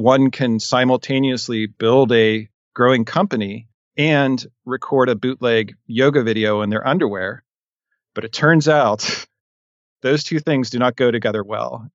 one can simultaneously build a growing company and record a bootleg yoga video in their underwear. But it turns out those two things do not go together well.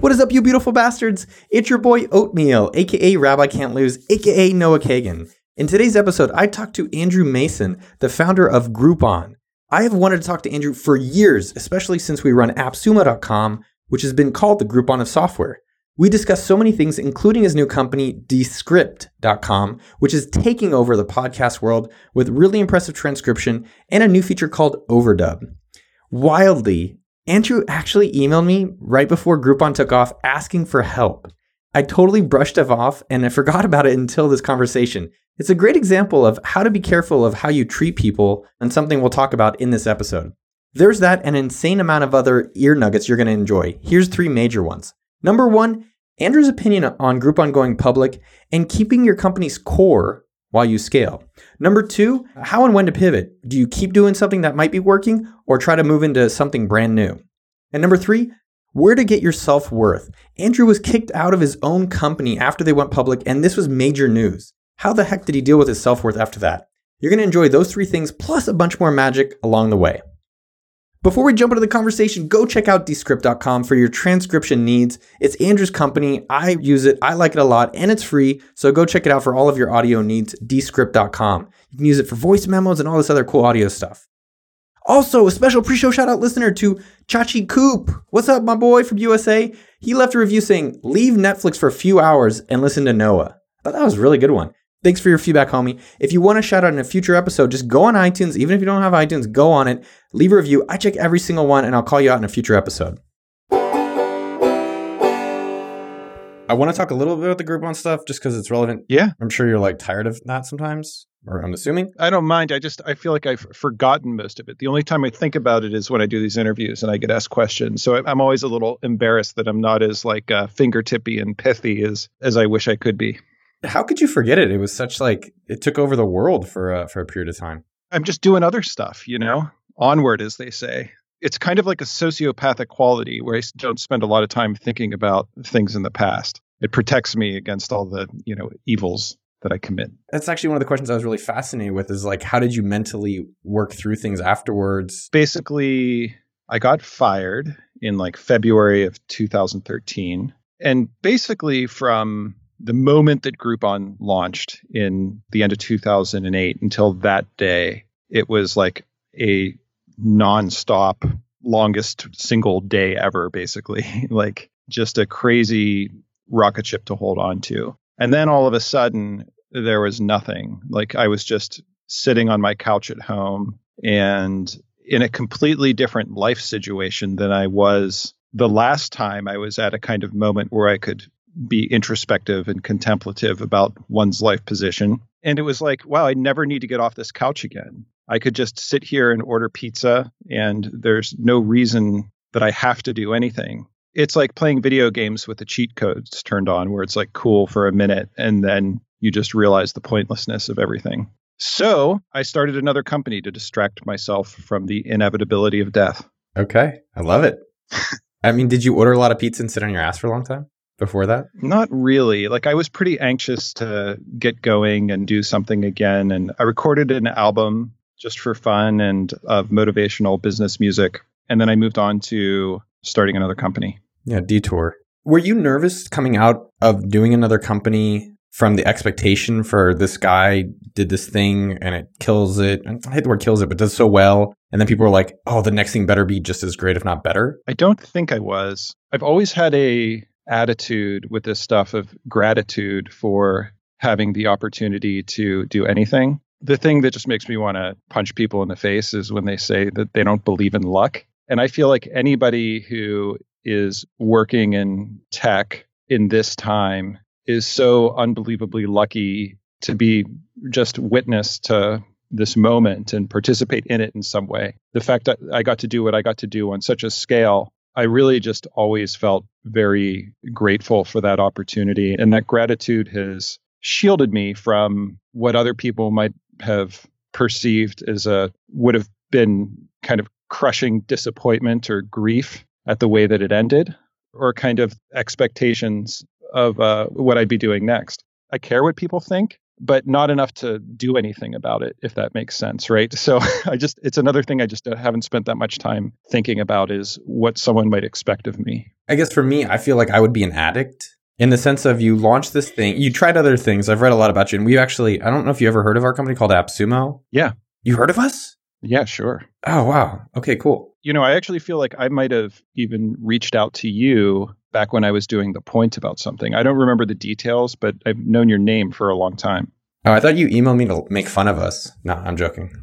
What is up, you beautiful bastards? It's your boy Oatmeal, aka Rabbi Can't Lose, aka Noah Kagan. In today's episode, I talked to Andrew Mason, the founder of Groupon. I have wanted to talk to Andrew for years, especially since we run AppSumo.com, which has been called the Groupon of software. We discuss so many things, including his new company, Descript.com, which is taking over the podcast world with really impressive transcription and a new feature called Overdub. Wildly, Andrew actually emailed me right before Groupon took off asking for help. I totally brushed it off and I forgot about it until this conversation. It's a great example of how to be careful of how you treat people and something we'll talk about in this episode. There's that and an insane amount of other ear nuggets you're going to enjoy. Here's three major ones. Number one, Andrew's opinion on Groupon going public and keeping your company's core while you scale. Number two, how and when to pivot. Do you keep doing something that might be working or try to move into something brand new? And number three, where to get your self worth. Andrew was kicked out of his own company after they went public, and this was major news. How the heck did he deal with his self worth after that? You're going to enjoy those three things plus a bunch more magic along the way. Before we jump into the conversation, go check out Descript.com for your transcription needs. It's Andrew's company. I use it. I like it a lot and it's free. So go check it out for all of your audio needs. Descript.com. You can use it for voice memos and all this other cool audio stuff. Also, a special pre-show shout out listener to Chachi Coop. What's up, my boy from USA? He left a review saying, leave Netflix for a few hours and listen to Noah. I thought that was a really good one. Thanks for your feedback, homie. If you want to shout out in a future episode, just go on iTunes. Even if you don't have iTunes, go on it, leave a review. I check every single one, and I'll call you out in a future episode. I want to talk a little bit about the Groupon stuff just because it's relevant. Yeah. I'm sure you're like tired of that sometimes, or I'm assuming. I don't mind. I just I feel like I've forgotten most of it. The only time I think about it is when I do these interviews and I get asked questions. So I'm always a little embarrassed that I'm not as like uh, fingertippy and pithy as as I wish I could be. How could you forget it? It was such like it took over the world for uh, for a period of time. I'm just doing other stuff, you know, onward, as they say. It's kind of like a sociopathic quality where I don't spend a lot of time thinking about things in the past. It protects me against all the, you know, evils that I commit. That's actually one of the questions I was really fascinated with is like, how did you mentally work through things afterwards? Basically, I got fired in like February of 2013. And basically, from the moment that Groupon launched in the end of 2008 until that day, it was like a nonstop, longest single day ever, basically. like just a crazy rocket ship to hold on to. And then all of a sudden, there was nothing. Like I was just sitting on my couch at home and in a completely different life situation than I was the last time I was at a kind of moment where I could be introspective and contemplative about one's life position. And it was like, wow, I never need to get off this couch again. I could just sit here and order pizza, and there's no reason that I have to do anything. It's like playing video games with the cheat codes turned on, where it's like cool for a minute, and then you just realize the pointlessness of everything. So I started another company to distract myself from the inevitability of death. Okay. I love it. I mean, did you order a lot of pizza and sit on your ass for a long time? Before that? Not really. Like I was pretty anxious to get going and do something again and I recorded an album just for fun and of motivational business music and then I moved on to starting another company. Yeah, Detour. Were you nervous coming out of doing another company from the expectation for this guy did this thing and it kills it? I hate the word kills it, but does so well. And then people were like, oh, the next thing better be just as great, if not better. I don't think I was. I've always had a attitude with this stuff of gratitude for having the opportunity to do anything. The thing that just makes me want to punch people in the face is when they say that they don't believe in luck. And I feel like anybody who is working in tech in this time is so unbelievably lucky to be just witness to this moment and participate in it in some way. The fact that I got to do what I got to do on such a scale I really just always felt very grateful for that opportunity. And that gratitude has shielded me from what other people might have perceived as a would have been kind of crushing disappointment or grief at the way that it ended. or kind of expectations of uh, what I'd be doing next. I care what people think, but not enough to do anything about it, if that makes sense, right? So I just, it's another thing I just uh, haven't spent that much time thinking about is what someone might expect of me. I guess for me, I feel like I would be an addict in the sense of you launched this thing, you tried other things. I've read a lot about you, and we actually, I don't know if you ever heard of our company called AppSumo. Yeah. You heard of us? Yeah, sure. Oh, wow. Okay, cool. You know, I actually feel like I might have even reached out to you back when I was doing the point about something. I don't remember the details, but I've known your name for a long time. Oh, I thought you emailed me to make fun of us. No, I'm joking.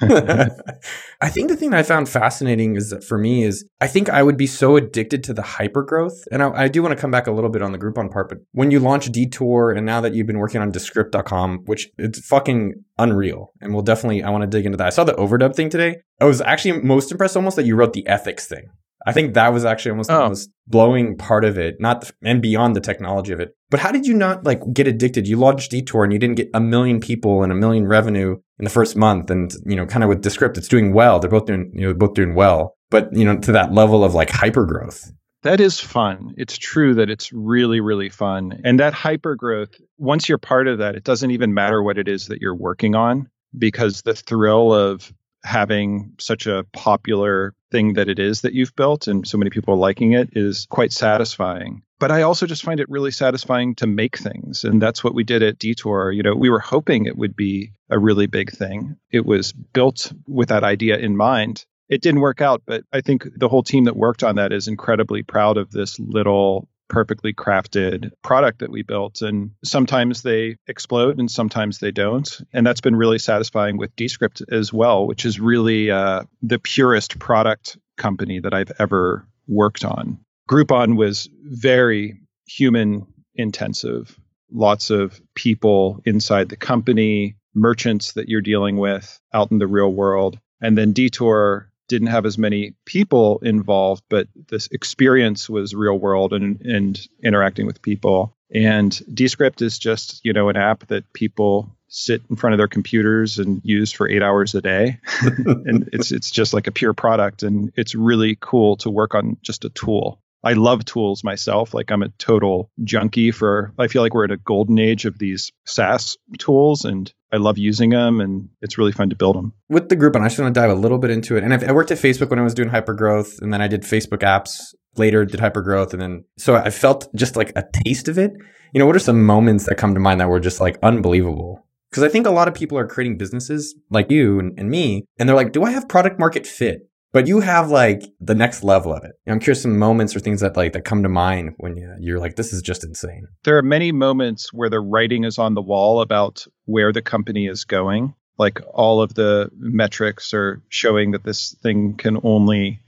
I think the thing that I found fascinating is that for me is I think I would be so addicted to the hyper growth. And I, I do want to come back a little bit on the Groupon part, but when you launch Detour and now that you've been working on Descript.com, which it's fucking unreal. And we'll definitely, I want to dig into that. I saw the overdub thing today. I was actually most impressed almost that you wrote the ethics thing. I think that was actually almost oh. the most blowing part of it, not the, and beyond the technology of it. But how did you not like get addicted? You launched Detour and you didn't get a million people and a million revenue in the first month, and you know, kind of with Descript, it's doing well. They're both doing, you know, both doing well, but you know, to that level of like hyper growth. That is fun. It's true that it's really, really fun. And that hyper growth, once you're part of that, it doesn't even matter what it is that you're working on because the thrill of having such a popular thing that it is that you've built and so many people liking it is quite satisfying. But I also just find it really satisfying to make things. And that's what we did at Detour. You know, we were hoping it would be a really big thing. It was built with that idea in mind. It didn't work out, but I think the whole team that worked on that is incredibly proud of this little perfectly crafted product that we built. And sometimes they explode and sometimes they don't. And that's been really satisfying with Descript as well, which is really uh, the purest product company that I've ever worked on. Groupon was very human intensive, lots of people inside the company, merchants that you're dealing with out in the real world. And then Detour didn't have as many people involved, but this experience was real world and, and interacting with people. And Descript is just, you know, an app that people sit in front of their computers and use for eight hours a day. and it's it's just like a pure product. And it's really cool to work on just a tool. I love tools myself. Like I'm a total junkie for, I feel like we're in a golden age of these SaaS tools and I love using them and it's really fun to build them. With the group, and I just want to dive a little bit into it. And I've, I worked at Facebook when I was doing hypergrowth and then I did Facebook apps later, did hypergrowth. And then, so I felt just like a taste of it. You know, what are some moments that come to mind that were just like unbelievable? Because I think a lot of people are creating businesses like you and, and me, and they're like, do I have product market fit? But you have like the next level of it. I'm curious some moments or things that like that come to mind when you, you're like, this is just insane. There are many moments where the writing is on the wall about where the company is going. Like all of the metrics are showing that this thing can only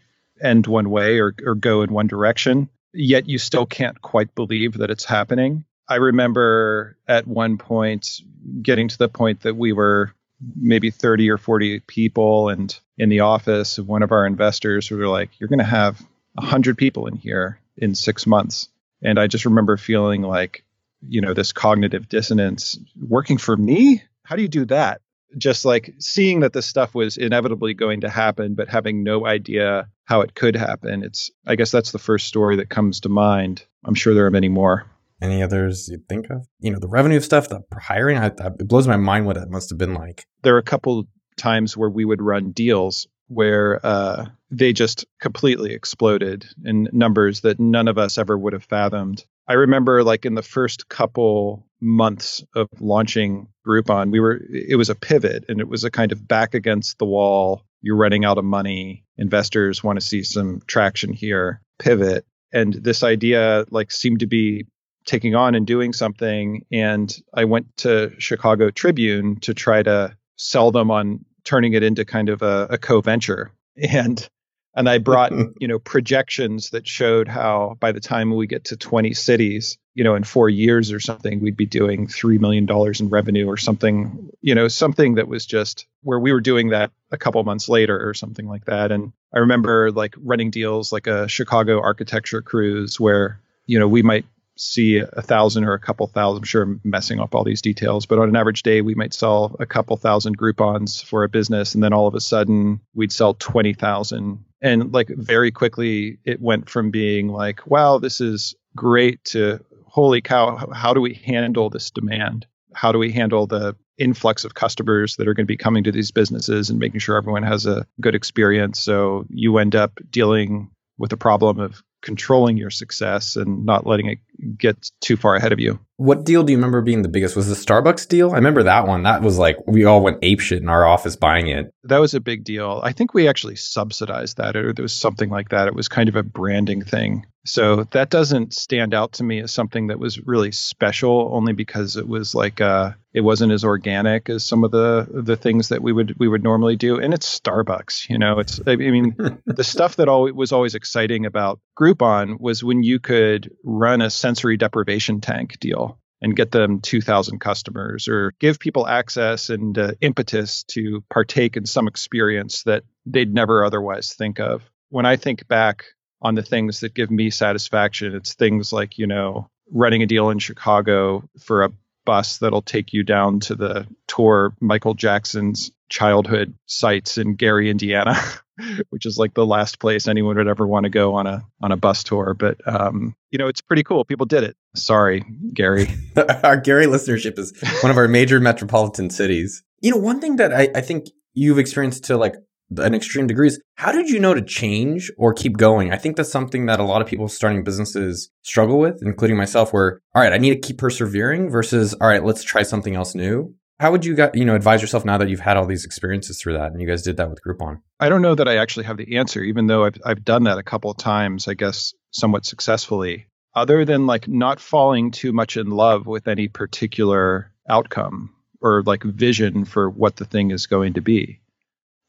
end one way or, or go in one direction. Yet you still can't quite believe that it's happening. I remember at one point getting to the point that we were maybe 30 or 40 people and in the office of one of our investors who were like you're going to have 100 people in here in 6 months. And i just remember feeling like you know this cognitive dissonance working for me? How do you do that? Just like seeing that this stuff was inevitably going to happen but having no idea how it could happen. It's i guess that's the first story that comes to mind. I'm sure there are many more. Any others you'd think of? You know, the revenue stuff, the hiring, I, it blows my mind what it must have been like. There are a couple times where we would run deals where uh, they just completely exploded in numbers that none of us ever would have fathomed. I remember, like in the first couple months of launching Groupon, we were it was a pivot, and it was a kind of back against the wall. You're running out of money. Investors want to see some traction here. Pivot, and this idea like seemed to be taking on and doing something. And I went to Chicago Tribune to try to sell them on turning it into kind of a, a co-venture. And and I brought, you know, projections that showed how by the time we get to 20 cities, you know, in four years or something, we'd be doing $3 million in revenue or something, you know, something that was just where we were doing that a couple months later or something like that. And I remember like running deals like a Chicago architecture cruise where, you know, we might see a thousand or a couple thousand. I'm sure I'm messing up all these details, but on an average day, we might sell a couple thousand Groupons for a business, and then all of a sudden, we'd sell twenty thousand. And like very quickly, it went from being like, "Wow, this is great," to "Holy cow, how do we handle this demand?" how do we handle the influx of customers that are going to be coming to these businesses and making sure everyone has a good experience so you end up dealing with the problem of controlling your success and not letting it get too far ahead of you. What deal do you remember being the biggest? Was the Starbucks deal? I remember that one. That was like we all went apeshit in our office buying it. That was a big deal. I think we actually subsidized that, or there was something like that. It was kind of a branding thing. So that doesn't stand out to me as something that was really special, only because it was like uh, it wasn't as organic as some of the the things that we would we would normally do. And it's Starbucks, you know. It's I mean the stuff that always was always exciting about Groupon was when you could run a sensory deprivation tank deal and get them 2,000 customers or give people access and uh, impetus to partake in some experience that they'd never otherwise think of. When I think back on the things that give me satisfaction. It's things like, you know, running a deal in Chicago for a bus that'll take you down to the tour Michael Jackson's childhood sites in Gary, Indiana, which is like the last place anyone would ever want to go on a on a bus tour. But um, you know, it's pretty cool. People did it. Sorry, Gary. our Gary listenership is one of our major metropolitan cities. You know, one thing that I, I think you've experienced to like an extreme degrees. How did you know to change or keep going? I think that's something that a lot of people starting businesses struggle with, including myself, where, all right, I need to keep persevering versus, all right, let's try something else new. How would you got, you know, advise yourself now that you've had all these experiences through that and you guys did that with Groupon? I don't know that I actually have the answer, even though I've, I've done that a couple of times, I guess somewhat successfully, other than like not falling too much in love with any particular outcome or like vision for what the thing is going to be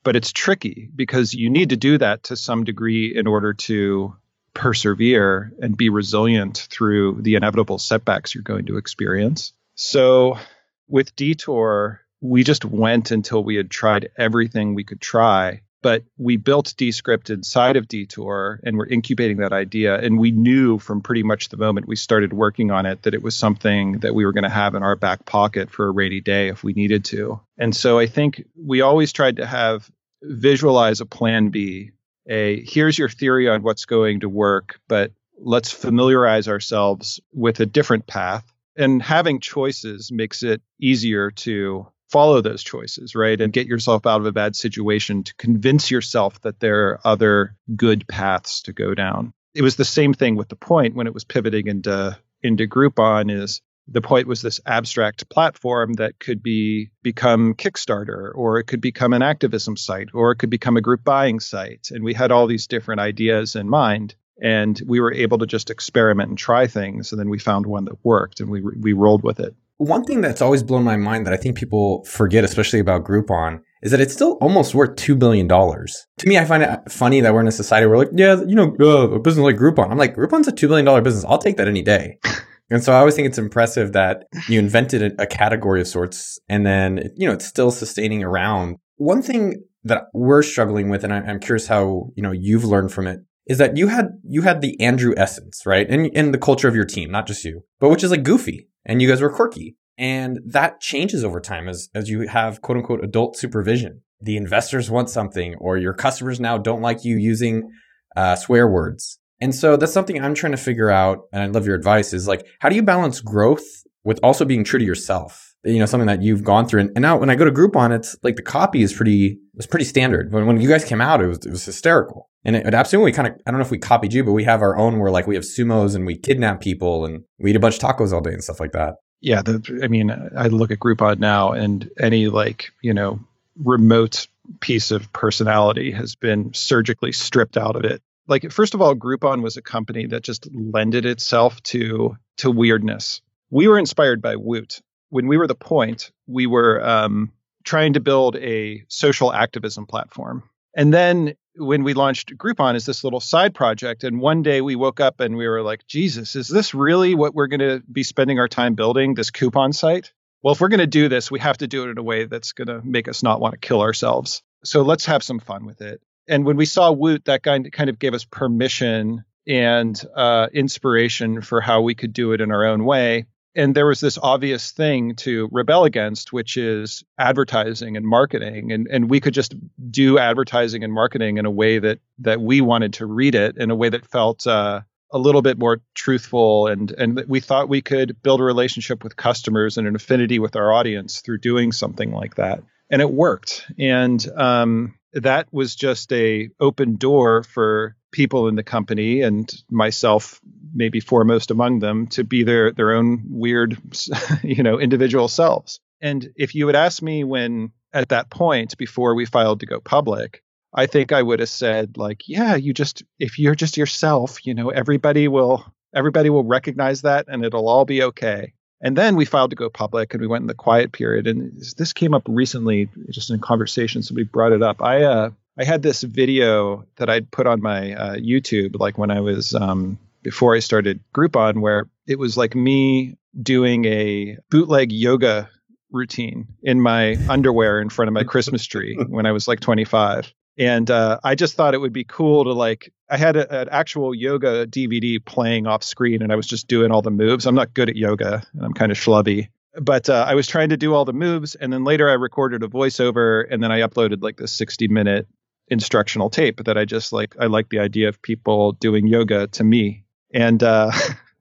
but it's tricky because you need to do that to some degree in order to persevere and be resilient through the inevitable setbacks you're going to experience. So with Detour, we just went until we had tried everything we could try. But we built Descript inside of Detour and we're incubating that idea. And we knew from pretty much the moment we started working on it that it was something that we were going to have in our back pocket for a rainy day if we needed to. And so I think we always tried to have visualize a plan B. A here's your theory on what's going to work, but let's familiarize ourselves with a different path. And having choices makes it easier to follow those choices, right? And get yourself out of a bad situation to convince yourself that there are other good paths to go down. It was the same thing with the point when it was pivoting into into Groupon is the point was this abstract platform that could be become Kickstarter or it could become an activism site or it could become a group buying site and we had all these different ideas in mind and we were able to just experiment and try things and then we found one that worked and we we rolled with it. One thing that's always blown my mind that I think people forget especially about Groupon is that it's still almost worth $2 billion. To me, I find it funny that we're in a society where like, yeah, you know, uh, a business like Groupon. I'm like, Groupon's a $2 billion business. I'll take that any day. And so I always think it's impressive that you invented a category of sorts and then, you know, it's still sustaining around. One thing that we're struggling with, and I'm curious how, you know, you've learned from it, is that you had, you had the Andrew essence, right? And in the culture of your team, not just you, but which is like goofy and you guys were quirky. And that changes over time as, as you have quote unquote adult supervision. The investors want something or your customers now don't like you using uh, swear words and so that's something I'm trying to figure out. And I love your advice is like, how do you balance growth with also being true to yourself? You know, something that you've gone through. And, and now when I go to Groupon, it's like the copy is pretty, it's pretty standard. When, when you guys came out, it was, it was hysterical. And it, it absolutely kind of, I don't know if we copied you, but we have our own where like we have sumos and we kidnap people and we eat a bunch of tacos all day and stuff like that. Yeah. The, I mean, I look at Groupon now and any like, you know, remote piece of personality has been surgically stripped out of it like first of all groupon was a company that just lended itself to to weirdness we were inspired by woot when we were the point we were um, trying to build a social activism platform. And then when we launched groupon as this little side project and one day we woke up and we were like jesus is this really what we're going to be spending our time building this coupon site? Well if we're going to do this we have to do it in a way that's going to make us not want to kill ourselves. So let's have some fun with it. And when we saw Woot, that kind kind of gave us permission and uh, inspiration for how we could do it in our own way. And there was this obvious thing to rebel against, which is advertising and marketing. And, and we could just do advertising and marketing in a way that, that we wanted to read it in a way that felt uh, a little bit more truthful. And, and we thought we could build a relationship with customers and an affinity with our audience through doing something like that. And it worked. And um, that was just a open door for people in the company and myself maybe foremost among them to be their their own weird you know individual selves. And if you had asked me when at that point before we filed to go public i think i would have said like yeah you just if you're just yourself you know everybody will everybody will recognize that and it'll all be okay. And then we filed to go public and we went in the quiet period. And this came up recently just in conversation somebody brought it up. I uh I had this video that I'd put on my uh, YouTube, like when I was um, before I started Groupon, where it was like me doing a bootleg yoga routine in my underwear in front of my Christmas tree when I was like 25. And uh, I just thought it would be cool to like. I had a, an actual yoga DVD playing off screen, and I was just doing all the moves. I'm not good at yoga, and I'm kind of schlubby but uh, I was trying to do all the moves, and then later I recorded a voiceover, and then I uploaded like this 60 minute instructional tape that I just like I like the idea of people doing yoga to me. And uh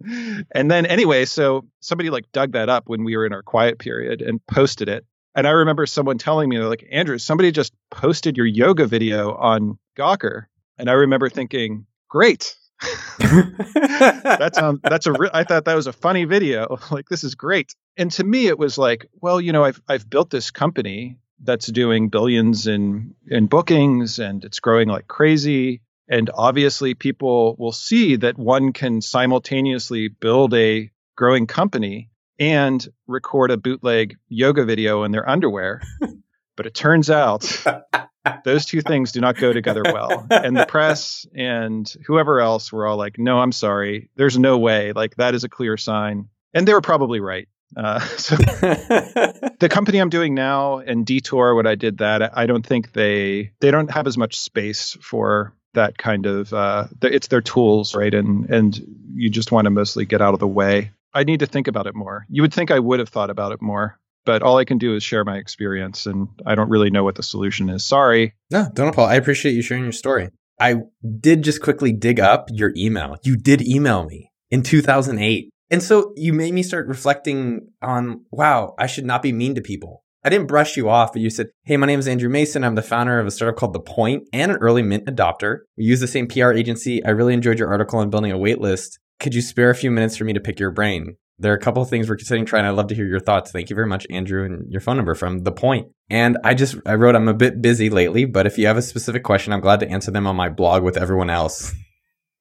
and then anyway, so somebody like dug that up when we were in our quiet period and posted it. And I remember someone telling me, they're like, Andrew, somebody just posted your yoga video on Gawker. And I remember thinking, great. that's sounds that's a re- I thought that was a funny video. Like this is great. And to me it was like, well, you know, I've I've built this company that's doing billions in in bookings and it's growing like crazy. And obviously people will see that one can simultaneously build a growing company and record a bootleg yoga video in their underwear. But it turns out those two things do not go together well. And the press and whoever else were all like no i'm sorry. There's no way. Like that is a clear sign. And they were probably right uh, so the company I'm doing now and Detour, when I did that, I don't think they they don't have as much space for that kind of. Uh, it's their tools, right? And and you just want to mostly get out of the way. I need to think about it more. You would think I would have thought about it more, but all I can do is share my experience, and I don't really know what the solution is. Sorry. No, don't apologize. I appreciate you sharing your story. I did just quickly dig up your email. You did email me in 2008 and so you made me start reflecting on, wow, I should not be mean to people. I didn't brush you off, but you said, Hey, my name is Andrew Mason. I'm the founder of a startup called The Point and an early mint adopter. We use the same PR agency. I really enjoyed your article on building a waitlist. Could you spare a few minutes for me to pick your brain? There are a couple of things we're considering trying. I'd love to hear your thoughts. Thank you very much, Andrew, and your phone number from The Point. And I just, I wrote, I'm a bit busy lately, but if you have a specific question, I'm glad to answer them on my blog with everyone else.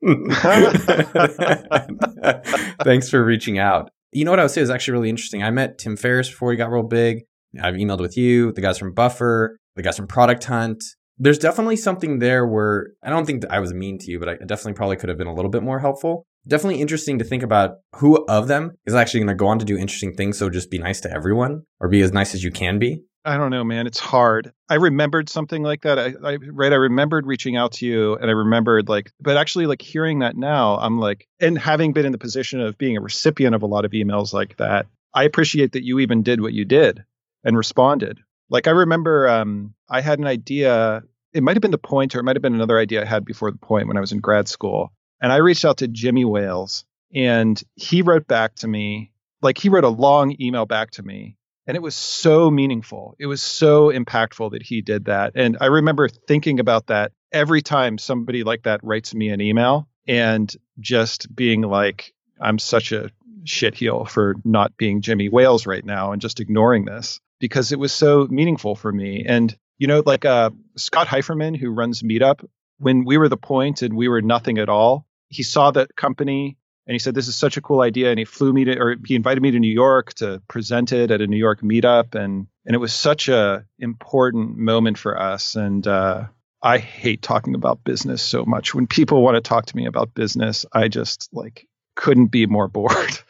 Thanks for reaching out. You know what I would say is actually really interesting. I met Tim Ferriss before he got real big. I've emailed with you, the guys from Buffer, the guys from Product Hunt. There's definitely something there where I don't think I was mean to you, but I definitely probably could have been a little bit more helpful. Definitely interesting to think about who of them is actually going to go on to do interesting things. So just be nice to everyone or be as nice as you can be. I don't know, man. It's hard. I remembered something like that. I, I right. I remembered reaching out to you, and I remembered like, but actually, like hearing that now, I'm like, and having been in the position of being a recipient of a lot of emails like that, I appreciate that you even did what you did and responded. Like I remember, um, I had an idea. It might have been the point, or it might have been another idea I had before the point when I was in grad school, and I reached out to Jimmy Wales, and he wrote back to me. Like he wrote a long email back to me and it was so meaningful. It was so impactful that he did that. And I remember thinking about that every time somebody like that writes me an email and just being like, I'm such a shitheel for not being Jimmy Wales right now and just ignoring this because it was so meaningful for me. And, you know, like uh, Scott Heiferman, who runs Meetup, when we were the point and we were nothing at all, he saw that company and he said this is such a cool idea. And he flew me to or he invited me to new york to present it at a new york meetup. And and it was such a important moment for us. And uh, i hate talking about business so much. When people want to talk to me about business i just like couldn't be more bored.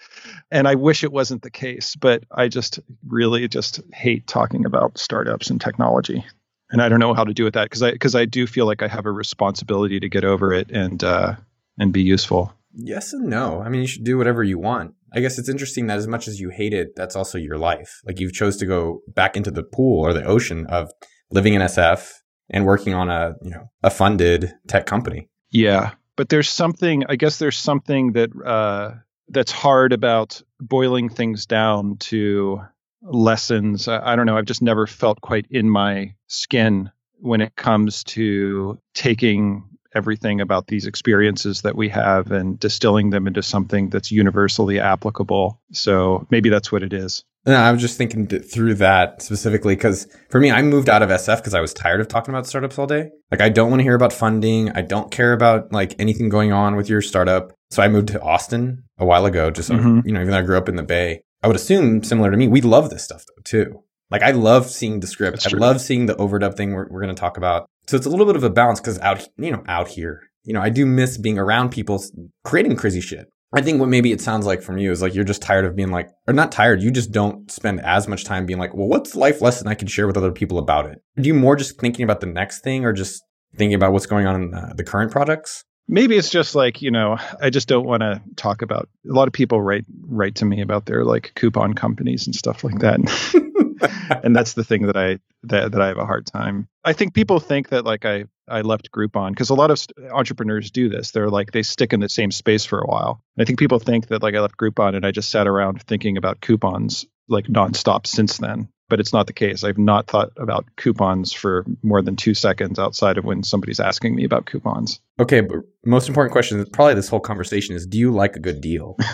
And i wish it wasn't the case but i just really just hate talking about startups and technology. And i don't know how to do with that because i because i do feel like i have a responsibility to get over it and uh, and be useful. Yes and no. I mean, you should do whatever you want. I guess it's interesting that as much as you hate it, that's also your life. Like you've chose to go back into the pool or the ocean of living in SF and working on a, you know, a funded tech company. Yeah, but there's something. I guess there's something that uh, that's hard about boiling things down to lessons. I, I don't know. I've just never felt quite in my skin when it comes to taking everything about these experiences that we have and distilling them into something that's universally applicable. So maybe that's what it is. No, I was just thinking through that specifically because for me, I moved out of SF because I was tired of talking about startups all day. Like, I don't want to hear about funding. I don't care about like anything going on with your startup. So I moved to Austin a while ago. Just mm-hmm. you know, even though I grew up in the Bay, I would assume similar to me, we love this stuff though too. Like, I love seeing Descript. I love seeing the overdub thing we're, we're going to talk about. So it's a little bit of a balance because out, you know, out here, you know, I do miss being around people creating crazy shit. I think what maybe it sounds like from you is like you're just tired of being like, or not tired, you just don't spend as much time being like, well, what's life lesson I can share with other people about it? Are you more just thinking about the next thing or just thinking about what's going on in the, the current projects? Maybe it's just like, you know, I just don't want to talk about a lot of people write write to me about their like coupon companies and stuff like that. and that's the thing that I that, that I have a hard time. I think people think that like I I left Groupon because a lot of entrepreneurs do this. They're like they stick in the same space for a while. And I think people think that like I left Groupon and I just sat around thinking about coupons like nonstop since then. But it's not the case. I've not thought about coupons for more than two seconds outside of when somebody's asking me about coupons. Okay, but most important question, probably this whole conversation is: Do you like a good deal?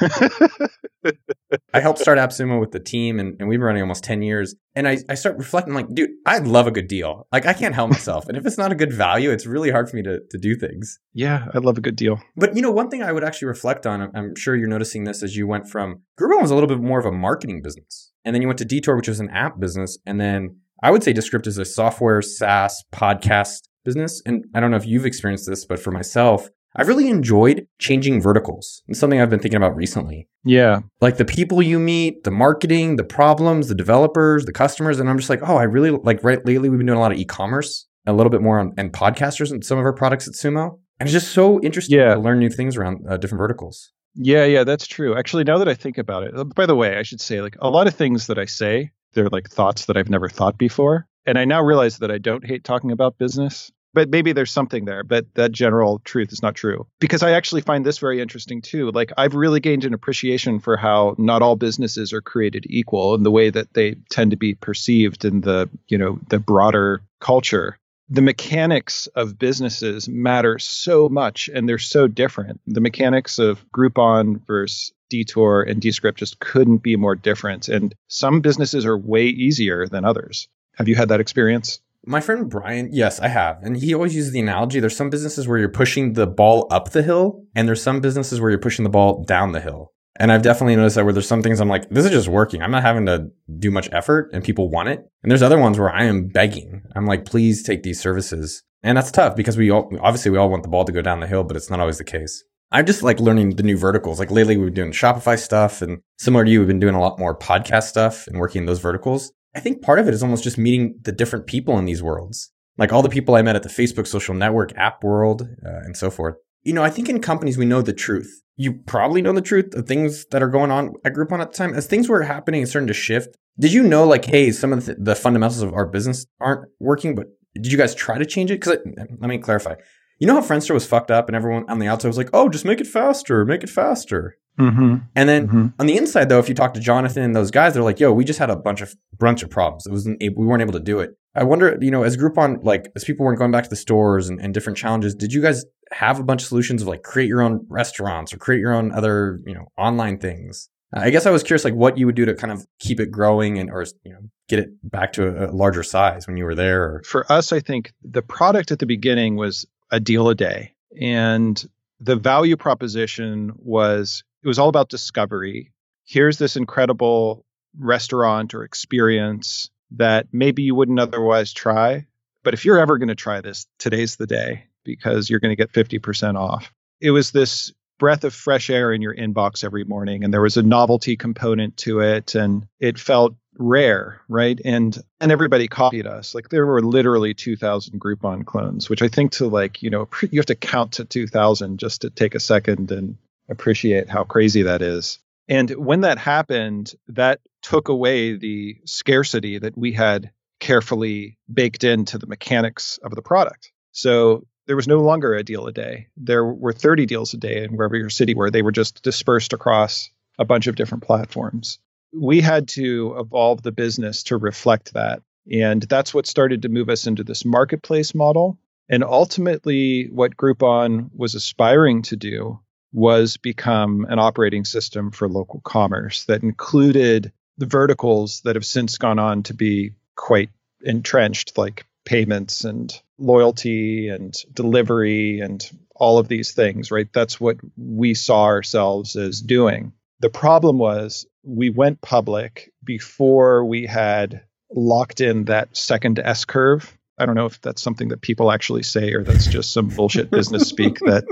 I helped start AppSumo with the team, and, and we've been running almost 10 years. And I, I start reflecting, like, dude, I love a good deal. Like, I can't help myself. and if it's not a good value, it's really hard for me to, to do things. Yeah, I love a good deal. But, you know, one thing I would actually reflect on, I'm sure you're noticing this as you went from Groupon was a little bit more of a marketing business. And then you went to Detour, which was an app business. And then I would say Descript is a software, SaaS, podcast business. And I don't know if you've experienced this, but for myself, I've really enjoyed changing verticals. It's something I've been thinking about recently. Yeah. Like the people you meet, the marketing, the problems, the developers, the customers. And I'm just like, oh, I really like right lately we've been doing a lot of e-commerce, a little bit more on and podcasters and some of our products at Sumo. And it's just so interesting yeah. to learn new things around uh, different verticals. Yeah, yeah, that's true. Actually, now that I think about it, uh, by the way, I should say like a lot of things that I say, they're like thoughts that I've never thought before. And I now realize that I don't hate talking about business but maybe there's something there but that general truth is not true because i actually find this very interesting too like i've really gained an appreciation for how not all businesses are created equal and the way that they tend to be perceived in the you know the broader culture the mechanics of businesses matter so much and they're so different the mechanics of groupon versus detour and descript just couldn't be more different and some businesses are way easier than others have you had that experience my friend Brian, yes, I have. And he always uses the analogy there's some businesses where you're pushing the ball up the hill, and there's some businesses where you're pushing the ball down the hill. And I've definitely noticed that where there's some things I'm like, this is just working. I'm not having to do much effort and people want it. And there's other ones where I am begging. I'm like, please take these services. And that's tough because we all, obviously we all want the ball to go down the hill, but it's not always the case. I'm just like learning the new verticals. Like lately we've been doing Shopify stuff and similar to you, we've been doing a lot more podcast stuff and working in those verticals. I think part of it is almost just meeting the different people in these worlds. Like all the people I met at the Facebook social network, app world, uh, and so forth. You know, I think in companies, we know the truth. You probably know the truth of things that are going on at Groupon at the time. As things were happening and starting to shift, did you know, like, hey, some of the, the fundamentals of our business aren't working, but did you guys try to change it? Because let me clarify. You know how Friendster was fucked up and everyone on the outside was like, oh, just make it faster, make it faster. Mm-hmm. And then mm-hmm. on the inside, though, if you talk to Jonathan and those guys, they're like, "Yo, we just had a bunch of bunch of problems. It wasn't we weren't able to do it." I wonder, you know, as Groupon, like as people weren't going back to the stores and, and different challenges, did you guys have a bunch of solutions of like create your own restaurants or create your own other, you know, online things? I guess I was curious, like what you would do to kind of keep it growing and or you know get it back to a, larger size when you were there. Or... For us, I think the product at the beginning was a deal a day, and the value proposition was it was all about discovery. Here's this incredible restaurant or experience that maybe you wouldn't otherwise try. But if you're ever going to try this, today's the day because you're going to get 50% off. It was this breath of fresh air in your inbox every morning and there was a novelty component to it and it felt rare, right? And and everybody copied us. Like there were literally 2000 Groupon clones, which I think to like, you know, you have to count to 2000 just to take a second and appreciate how crazy that is. And when that happened, that took away the scarcity that we had carefully baked into the mechanics of the product. So there was no longer a deal a day. There were 30 deals a day in wherever your city were. They were just dispersed across a bunch of different platforms. We had to evolve the business to reflect that. And that's what started to move us into this marketplace model. And ultimately, what Groupon was aspiring to do was become an operating system for local commerce that included the verticals that have since gone on to be quite entrenched, like payments and loyalty and delivery and all of these things, right? That's what we saw ourselves as doing. The problem was we went public before we had locked in that second S curve. I don't know if that's something that people actually say or that's just some bullshit business speak that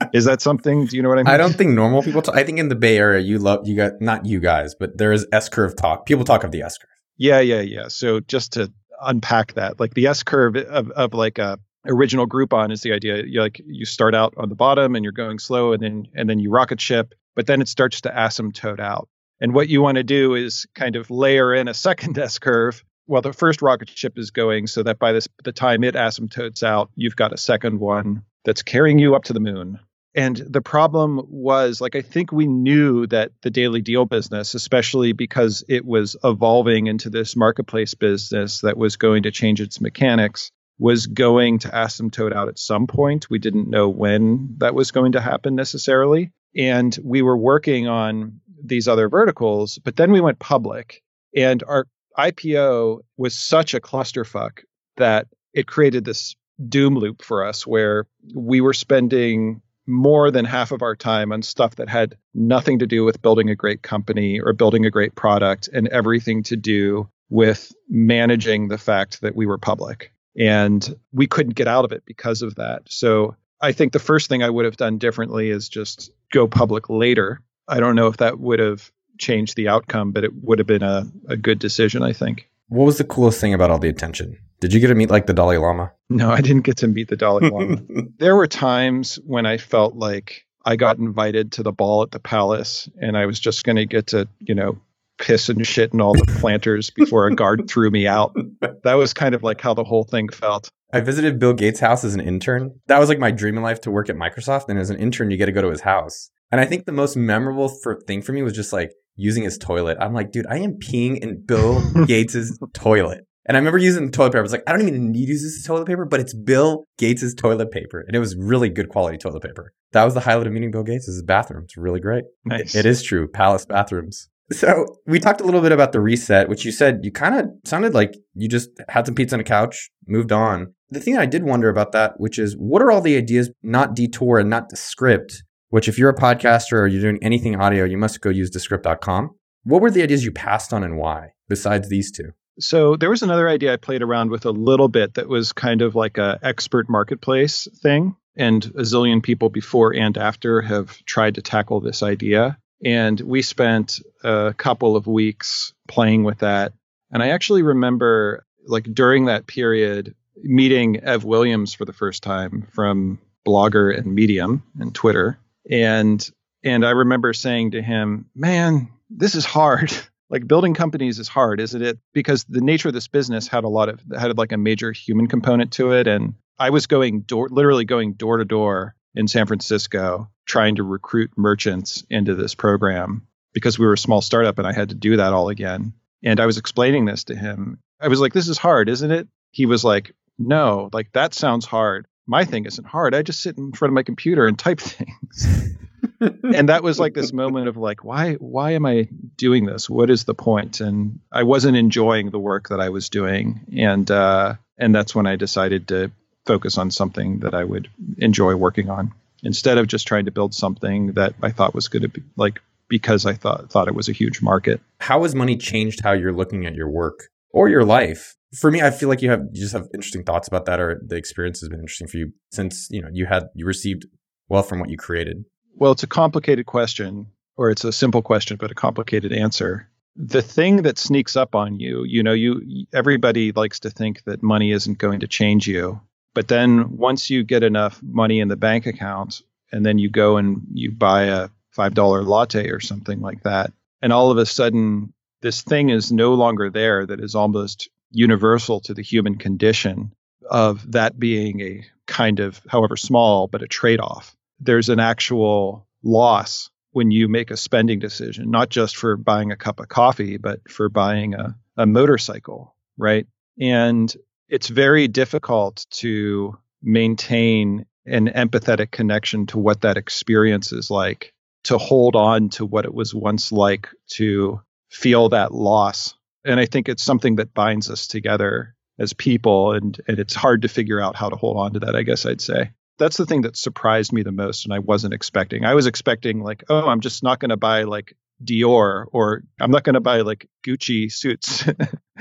is that something do you know what I mean? I don't think normal people talk, I think in the Bay Area you love you got not you guys, but there is S curve talk. People talk of the S curve. Yeah, yeah, yeah. So just to unpack that, like the S curve of, of like a original Groupon is the idea. You like you start out on the bottom and you're going slow, and then and then you rocket ship, but then it starts to asymptote out. And what you want to do is kind of layer in a second S curve while the first rocket ship is going, so that by this the time it asymptotes out, you've got a second one that's carrying you up to the moon. And the problem was, like, I think we knew that the daily deal business, especially because it was evolving into this marketplace business that was going to change its mechanics, was going to asymptote out at some point. We didn't know when that was going to happen necessarily. And we were working on these other verticals, but then we went public. And our IPO was such a clusterfuck that it created this doom loop for us where we were spending more than half of our time on stuff that had nothing to do with building a great company or building a great product and everything to do with managing the fact that we were public. And we couldn't get out of it because of that. So I think the first thing I would have done differently is just go public later. I don't know if that would have changed the outcome, but it would have been a, a good decision, I think. What was the coolest thing about all the attention? Did you get to meet like the Dalai Lama? No, I didn't get to meet the Dalai Lama. there were times when I felt like I got invited to the ball at the palace and I was just going to get to, you know, piss and shit and all the planters before a guard threw me out. That was kind of like how the whole thing felt. I visited Bill Gates' house as an intern. That was like my dream in life to work at Microsoft. And as an intern, you get to go to his house. And I think the most memorable for, thing for me was just like using his toilet. I'm like, dude, I am peeing in Bill Gates's toilet. And I remember using toilet paper. I was like, I don't even need to use this toilet paper, but it's Bill Gates's toilet paper. And it was really good quality toilet paper. That was the highlight of meeting Bill Gates is his bathroom. It's really great. Nice. It is true. Palace bathrooms. So we talked a little bit about the reset, which you said you kind of sounded like you just had some pizza on a couch, moved on. The thing I did wonder about that, which is what are all the ideas, not Detour and not Descript, which if you're a podcaster or you're doing anything audio, you must go use descript.com. What were the ideas you passed on and why, besides these two? So there was another idea I played around with a little bit that was kind of like a expert marketplace thing. And a zillion people before and after have tried to tackle this idea. And we spent a couple of weeks playing with that. And I actually remember, like, during that period, meeting Ev Williams for the first time from Blogger and Medium and Twitter. And and I remember saying to him, "Man, this is hard. like building companies is hard, isn't it? Because the nature of this business had a lot of had like a major human component to it, and I was going door, literally going door to door in San Francisco trying to recruit merchants into this program because we were a small startup and I had to do that all again. And I was explaining this to him. I was like, "This is hard, isn't it?" He was like, "No, like that sounds hard. My thing isn't hard. I just sit in front of my computer and type things." And that was like this moment of like why why am i doing this? What is the point? and i wasn't enjoying the work that i was doing. And uh and that's when i decided to focus on something that i would enjoy working on instead of just trying to build something that i thought was going to be like because i thought thought it was a huge market. How has money changed how you're looking at your work or your life? For me i feel like you have you just have interesting thoughts about that or the experience has been interesting for you since you know you had you received well from what you created well, it's a complicated question, or it's a simple question, but a complicated answer. the thing that sneaks up on you, you know, you everybody likes to think that money isn't going to change you. But then once you get enough money in the bank account and then you go and you buy a $5 latte or something like that, and all of a sudden this thing is no longer there that is almost universal to the human condition of that being a kind of, however small, but a trade off. There's an actual loss when you make a spending decision, not just for buying a cup of coffee, but for buying a, a motorcycle, right? And it's very difficult to maintain an empathetic connection to what that experience is like, to hold on to what it was once like to feel that loss. And I think it's something that binds us together as people, and, and it's hard to figure out how to hold on to that, I guess I'd say that's the thing that surprised me the most and I wasn't expecting. I was expecting like, oh, I'm just not going to buy like Dior or I'm not going to buy like Gucci suits.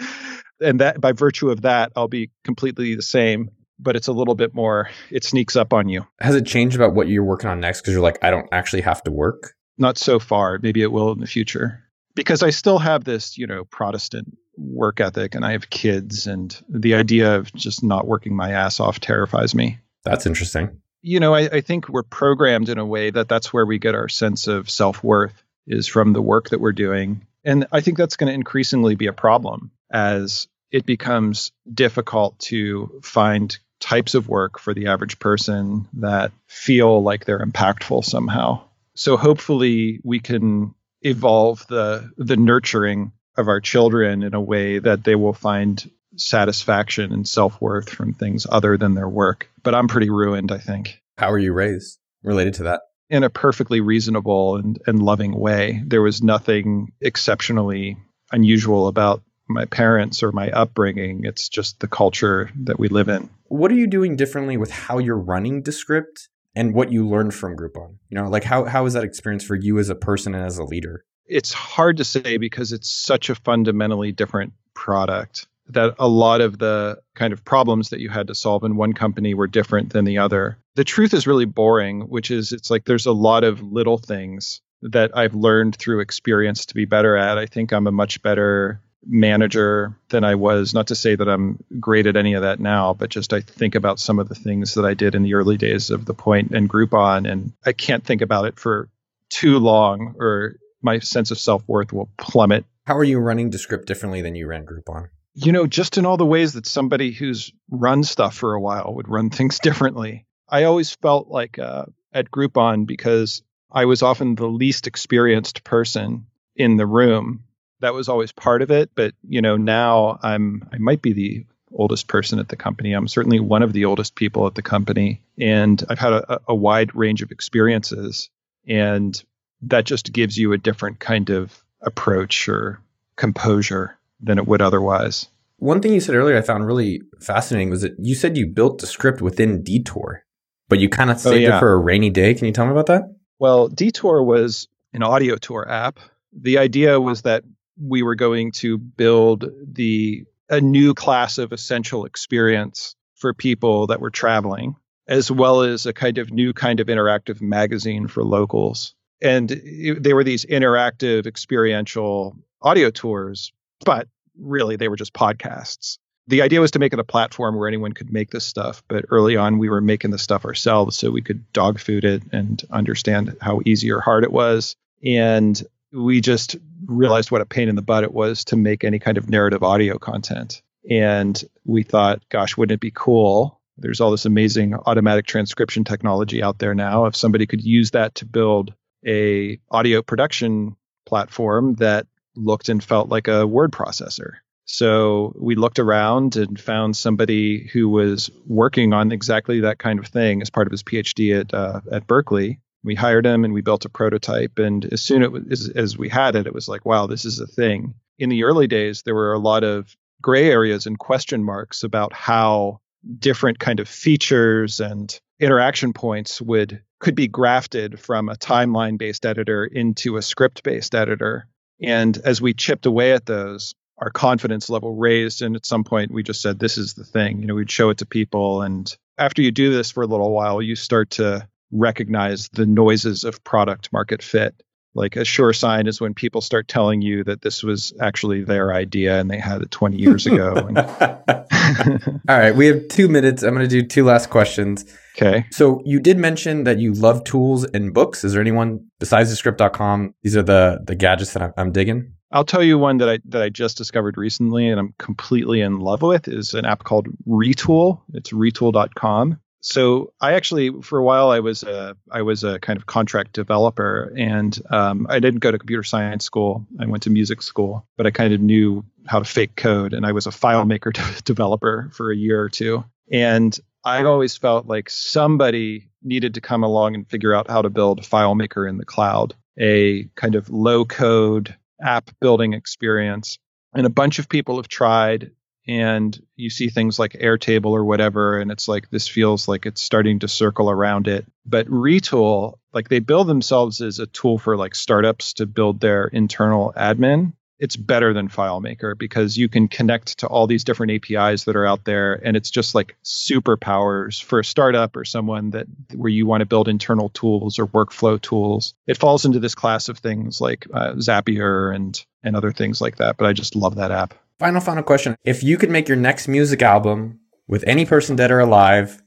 and that by virtue of that, I'll be completely the same, but it's a little bit more it sneaks up on you. Has it changed about what you're working on next cuz you're like I don't actually have to work? Not so far. Maybe it will in the future. Because I still have this, you know, Protestant work ethic and I have kids and the idea of just not working my ass off terrifies me. That's interesting. You know, I, I think we're programmed in a way that that's where we get our sense of self worth is from the work that we're doing. And I think that's going to increasingly be a problem as it becomes difficult to find types of work for the average person that feel like they're impactful somehow. So hopefully we can evolve the the nurturing of our children in a way that they will find satisfaction and self worth from things other than their work. But I'm pretty ruined, I think. How were you raised related to that? In a perfectly reasonable and, and loving way. There was nothing exceptionally unusual about my parents or my upbringing. It's just the culture that we live in. What are you doing differently with how you're running Descript and what you learned from Groupon? You know, like how how is that experience for you as a person and as a leader? It's hard to say because it's such a fundamentally different product that a lot of the kind of problems that you had to solve in one company were different than the other. The truth is really boring, which is it's like there's a lot of little things that I've learned through experience to be better at. I think I'm a much better manager than I was. Not to say that I'm great at any of that now, but just I think about some of the things that I did in the early days of the point and Groupon, and I can't think about it for too long, or my sense of self worth will plummet. How are you running Descript differently than you ran Groupon? You know, just in all the ways that somebody who's run stuff for a while would run things differently. I always felt like uh, at Groupon because I was often the least experienced person in the room. That was always part of it. But you know, now I'm I might be the oldest person at the company. I'm certainly one of the oldest people at the company, and I've had a, a wide range of experiences, and that just gives you a different kind of approach or composure than it would otherwise. One thing you said earlier I found really fascinating was that you said you built Descript within Detour, but you kind of oh, saved oh, yeah. it for a rainy day. Can you tell me about that? Well, Detour was an audio tour app. The idea was that we were going to build the a new class of essential experience for people that were traveling, as well as a kind of new kind of interactive magazine for locals. And it, they were these interactive experiential audio tours but really they were just podcasts. The idea was to make it a platform where anyone could make this stuff, but early on we were making the stuff ourselves so we could dog food it and understand how easy or hard it was. And we just realized what a pain in the butt it was to make any kind of narrative audio content. And we thought, gosh, wouldn't it be cool? There's all this amazing automatic transcription technology out there now. If somebody could use that to build a audio production platform that looked and felt like a word processor. So we looked around and found somebody who was working on exactly that kind of thing as part of his PhD at uh, at Berkeley. We hired him and we built a prototype. And as soon as, as we had it, it was like, wow, this is a thing. In the early days, there were a lot of gray areas and question marks about how different kind of features and interaction points would could be grafted from a timeline based editor into a script based editor and as we chipped away at those, our confidence level raised. And at some point, we just said, this is the thing. You know, we'd show it to people. And after you do this for a little while, you start to recognize the noises of product market fit. Like a sure sign is when people start telling you that this was actually their idea and they had it 20 years ago. And- All right, we have two minutes. I'm going to do two last questions. okay. So you did mention that you love tools and books. Is there anyone besides descript.com? These are the the gadgets that I'm, I'm digging. I'll tell you one that I that I just discovered recently and I'm completely in love with is an app called Retool. It's retool.com. So I actually for a while I was a I was a kind of contract developer and um, I didn't go to computer science school. I went to music school, but I kind of knew how to fake code and I was a FileMaker de- developer for a year or two. And I always felt like somebody needed to come along and figure out how to build FileMaker in the cloud, a kind of low code app building experience. And a bunch of people have tried, and you see things like Airtable or whatever, and it's like this feels like it's starting to circle around it. But Retool, like they build themselves as a tool for like startups to build their internal admin. It's better than FileMaker because you can connect to all these different APIs that are out there, and it's just like superpowers for a startup or someone that where you want to build internal tools or workflow tools. It falls into this class of things like uh, Zapier and and other things like that. But I just love that app. Final, final question. If you could make your next music album with any person dead or alive,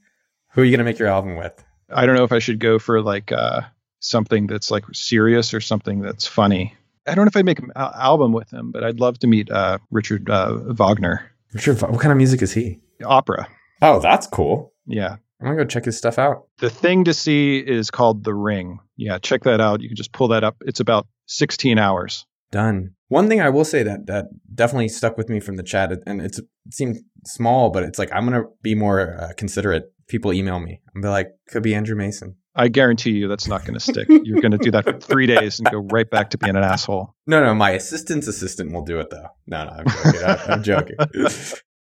who are you going to make your album with? I don't know if I should go for like uh, something that's like serious or something that's funny. I don't know if I'd make an al- album with him, but I'd love to meet uh, Richard uh, Wagner. Richard, what kind of music is he? Opera. Oh, that's cool. Yeah. I'm going to go check his stuff out. The thing to see is called The Ring. Yeah, check that out. You can just pull that up. It's about 16 hours. Done. One thing I will say that that definitely stuck with me from the chat, and it's it seemed small, but it's like I'm gonna be more uh, considerate. People email me and be like, "Could be Andrew Mason." I guarantee you that's not going to stick. You're going to do that for three days and go right back to being an asshole. No, no, my assistant's assistant will do it though. No, no, I'm joking. I- I'm joking.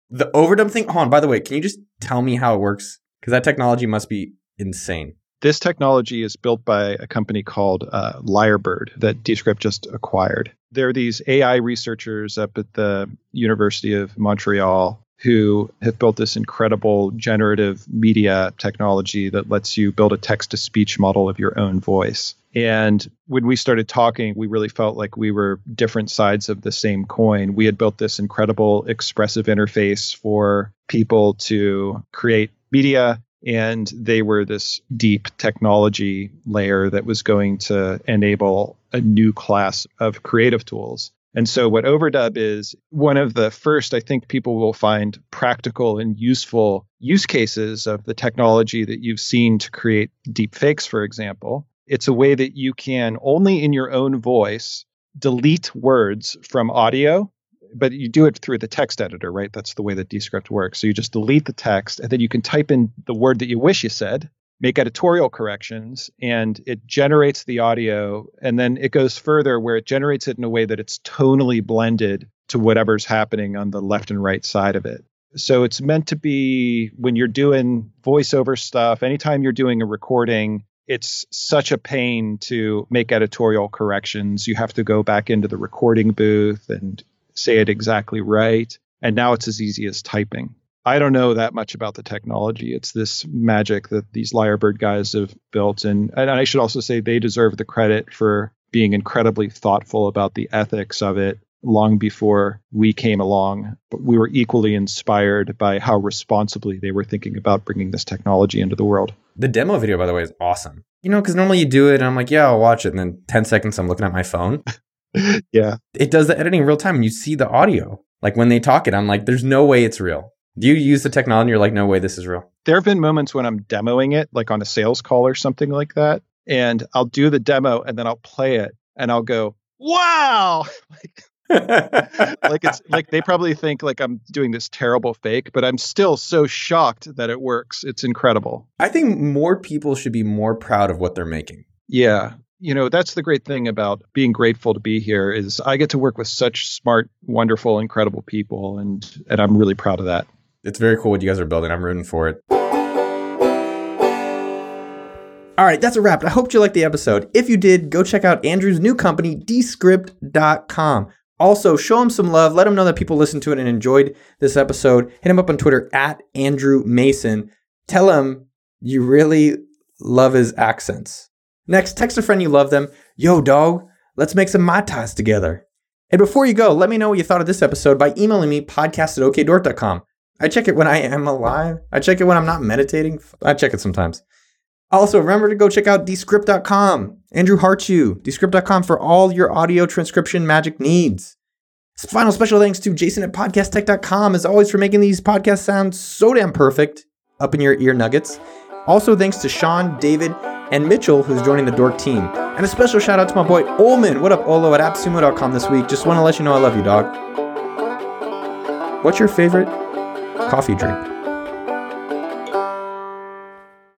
the overdub thing. Hold on. By the way, can you just tell me how it works? Because that technology must be insane. This technology is built by a company called uh, Lyrebird that Descript just acquired. There are these AI researchers up at the University of Montreal who have built this incredible generative media technology that lets you build a text to speech model of your own voice. And when we started talking, we really felt like we were different sides of the same coin. We had built this incredible expressive interface for people to create media and they were this deep technology layer that was going to enable a new class of creative tools. And so, what Overdub is one of the first, I think people will find practical and useful use cases of the technology that you've seen to create deep fakes, for example. It's a way that you can only in your own voice delete words from audio but you do it through the text editor, right? That's the way that Descript works. So you just delete the text and then you can type in the word that you wish you said, make editorial corrections, and it generates the audio. And then it goes further where it generates it in a way that it's tonally blended to whatever's happening on the left and right side of it. So it's meant to be when you're doing voiceover stuff, anytime you're doing a recording, it's such a pain to make editorial corrections. You have to go back into the recording booth and say it exactly right. And now it's as easy as typing. I don't know that much about the technology. It's this magic that these Lyrebird guys have built. And, and I should also say they deserve the credit for being incredibly thoughtful about the ethics of it long before we came along. But we were equally inspired by how responsibly they were thinking about bringing this technology into the world. The demo video, by the way, is awesome. You know, because normally you do it and I'm like, yeah, I'll watch it. And then 10 seconds, I'm looking at my phone. yeah. It does the editing real time and you see the audio. Like when they talk it, I'm like, there's no way it's real. Do you use the technology? You're like, no way, this is real. There have been moments when I'm demoing it, like on a sales call or something like that. And I'll do the demo and then I'll play it and I'll go, wow. like, like it's like they probably think like I'm doing this terrible fake, but I'm still so shocked that it works. It's incredible. I think more people should be more proud of what they're making. Yeah. You know, that's the great thing about being grateful to be here is I get to work with such smart, wonderful, incredible people and and I'm really proud of that. It's very cool what you guys are building. I'm rooting for it. All right, that's a wrap. I hope you liked the episode. If you did, go check out Andrew's new company, descript.com. Also, show him some love. Let him know that people listened to it and enjoyed this episode. Hit him up on Twitter at Andrew Mason. Tell him you really love his accents. Next, text a friend you love them. Yo, dog, Let's make some Mai Tais together. And before you go, let me know what you thought of this episode by emailing me podcast at okdork.com. I check it when I am alive. I check it when I'm not meditating. I check it sometimes. Also, remember to go check out descript.com. Andrew Harchu, descript.com for all your audio transcription magic needs. Final special thanks to Jason at podcasttech.com, as always, for making these podcasts sound so damn perfect up in your ear nuggets. Also, thanks to Sean, David, and Mitchell, who's joining the Dork team. And a special shout out to my boy Olman. What up, Olo, at appsumo.com this week. Just want to let you know I love you, dog. What's your favorite coffee drink?